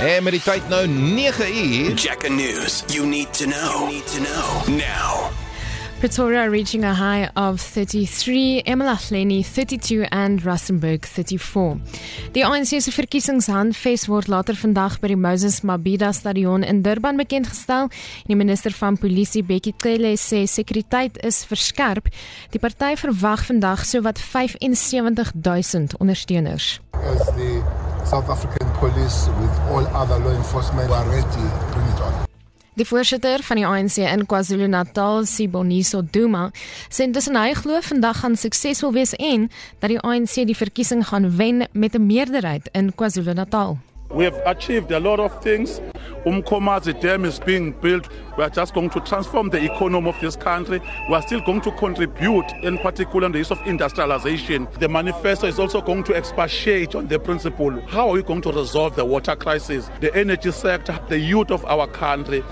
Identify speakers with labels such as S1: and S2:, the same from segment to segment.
S1: En met die tyd nou 9 uur.
S2: Jacka News. You need to know. You need to know. Now.
S3: Pretoria reaching a high of 33, Emalaheni 32 and Rustenburg 34. Die ANC se verkiesingshandves word later vandag by die Moses Mabhida Stadion in Durban bekendgestel. Die minister van Polisie Bekkie Cele sê sekuriteit is verskerp. Die party verwag vandag sowat 75000 ondersteuners.
S4: as the South African police with all other law enforcement are ready to bring it on.
S3: Die voorsitter van die ANC in KwaZulu-Natal, Siboniso Duma, sê intussen hy glo vandag gaan suksesvol wees en dat die ANC die verkiesing gaan wen met 'n meerderheid in KwaZulu-Natal.
S5: We have achieved a lot of things. Umkomazi Dam is being built. We are just going to transform the economy of this country. We are still going to contribute, in particular, in the use of industrialization. The manifesto is also going to expatiate on the principle how are we going to resolve the water crisis, the energy sector, the youth of our country.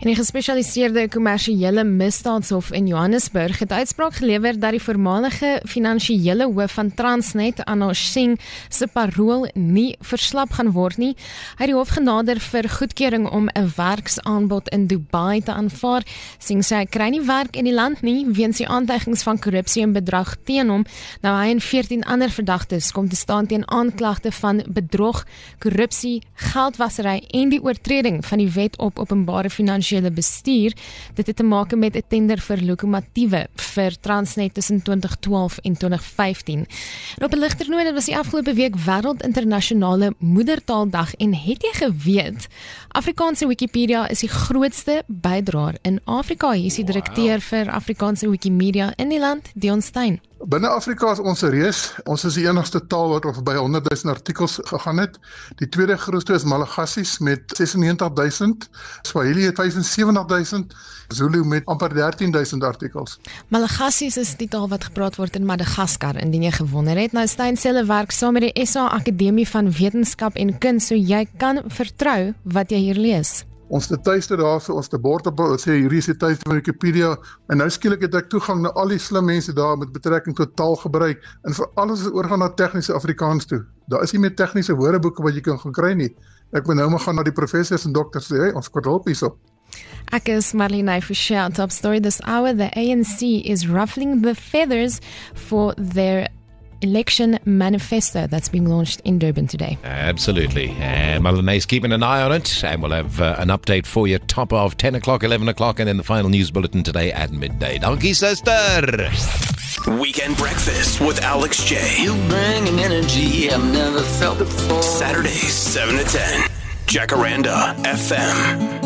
S3: En die gespesialiseerde kommersiële misdaadhof in Johannesburg het uitspraak gelewer dat die voormalige finansiële hoof van Transnet, Anosh Singh, se parol nie verslap gaan word nie. Hy het die hof genader vir goedkeuring om 'n werksaanbod in Dubai te aanvaar. Singh sê hy kry nie werk in die land nie weens die aantuigings van korrupsie en bedrag teen hom. Nou hy en 14 ander verdagtes kom te staan teen aanklagte van bedrog, korrupsie, geldwasery en die oortreding van die wet op openbare finansiële bestuur. Dit het te maak met 'n tender vir lokomotiewe vir Transnet tussen 2012 en 2015. En op 'n ligter noot, dit was die afgelope week wêreld internasionale moedertaaldag en het jy geweet Afrikaanse Wikipedia is die grootste bydraer in Afrika. Hier is die direkteur vir Afrikaanse Wikimedia in die land, Dion Stein.
S6: Binne Afrika is ons 'n reus. Ons is die enigste taal wat oor by 100 000 artikels gegaan het. Die tweede grootste is Malagasy met 96 000, Swahili het 75 000, Zulu met amper 13 000 artikels.
S3: Malagasy is die taal wat gepraat word in Madagaskar, indien jy gewonder het. Nou Stein se werk saam met die SA Akademie van Wetenskap en Kuns, so jy kan vertrou wat jy hier lees.
S6: Ons het tuiste daar so ons te bord op sê hierdie is die tuiste van Wikipedia en nou skielik het ek toegang na al die slim mense daar met betrekking tot taalgebruik en vir alles wat oorgaan na tegniese Afrikaans toe. Daar is nie meer tegniese woordeboeke wat jy kan gaan kry nie. Ek moet nou maar gaan na die professors en dokters sê, hey, ons kort hulp hierso.
S3: Ek is Marlene Fischer. Top story this hour: the ANC is ruffling the feathers for their election manifesto that's being launched in Durban today.
S1: Absolutely. And Melanie's keeping an eye on it. And we'll have uh, an update for you top of 10 o'clock, 11 o'clock, and then the final news bulletin today at midday. Donkey sister.
S2: Weekend breakfast with Alex J.
S7: You bring an energy I've never felt before.
S2: Saturdays, 7 to 10. Jacaranda FM.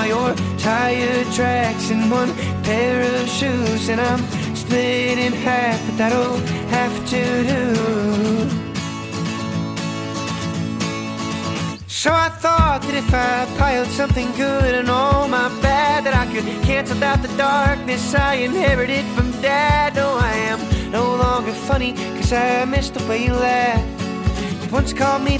S8: Now your tire tracks in one pair of shoes, and I'm split in half, but that'll have to do. So I thought that if I piled something good and all my bad, that I could cancel out the darkness I inherited from dad. No, I am no longer funny, cause I missed the way you laughed. You once called me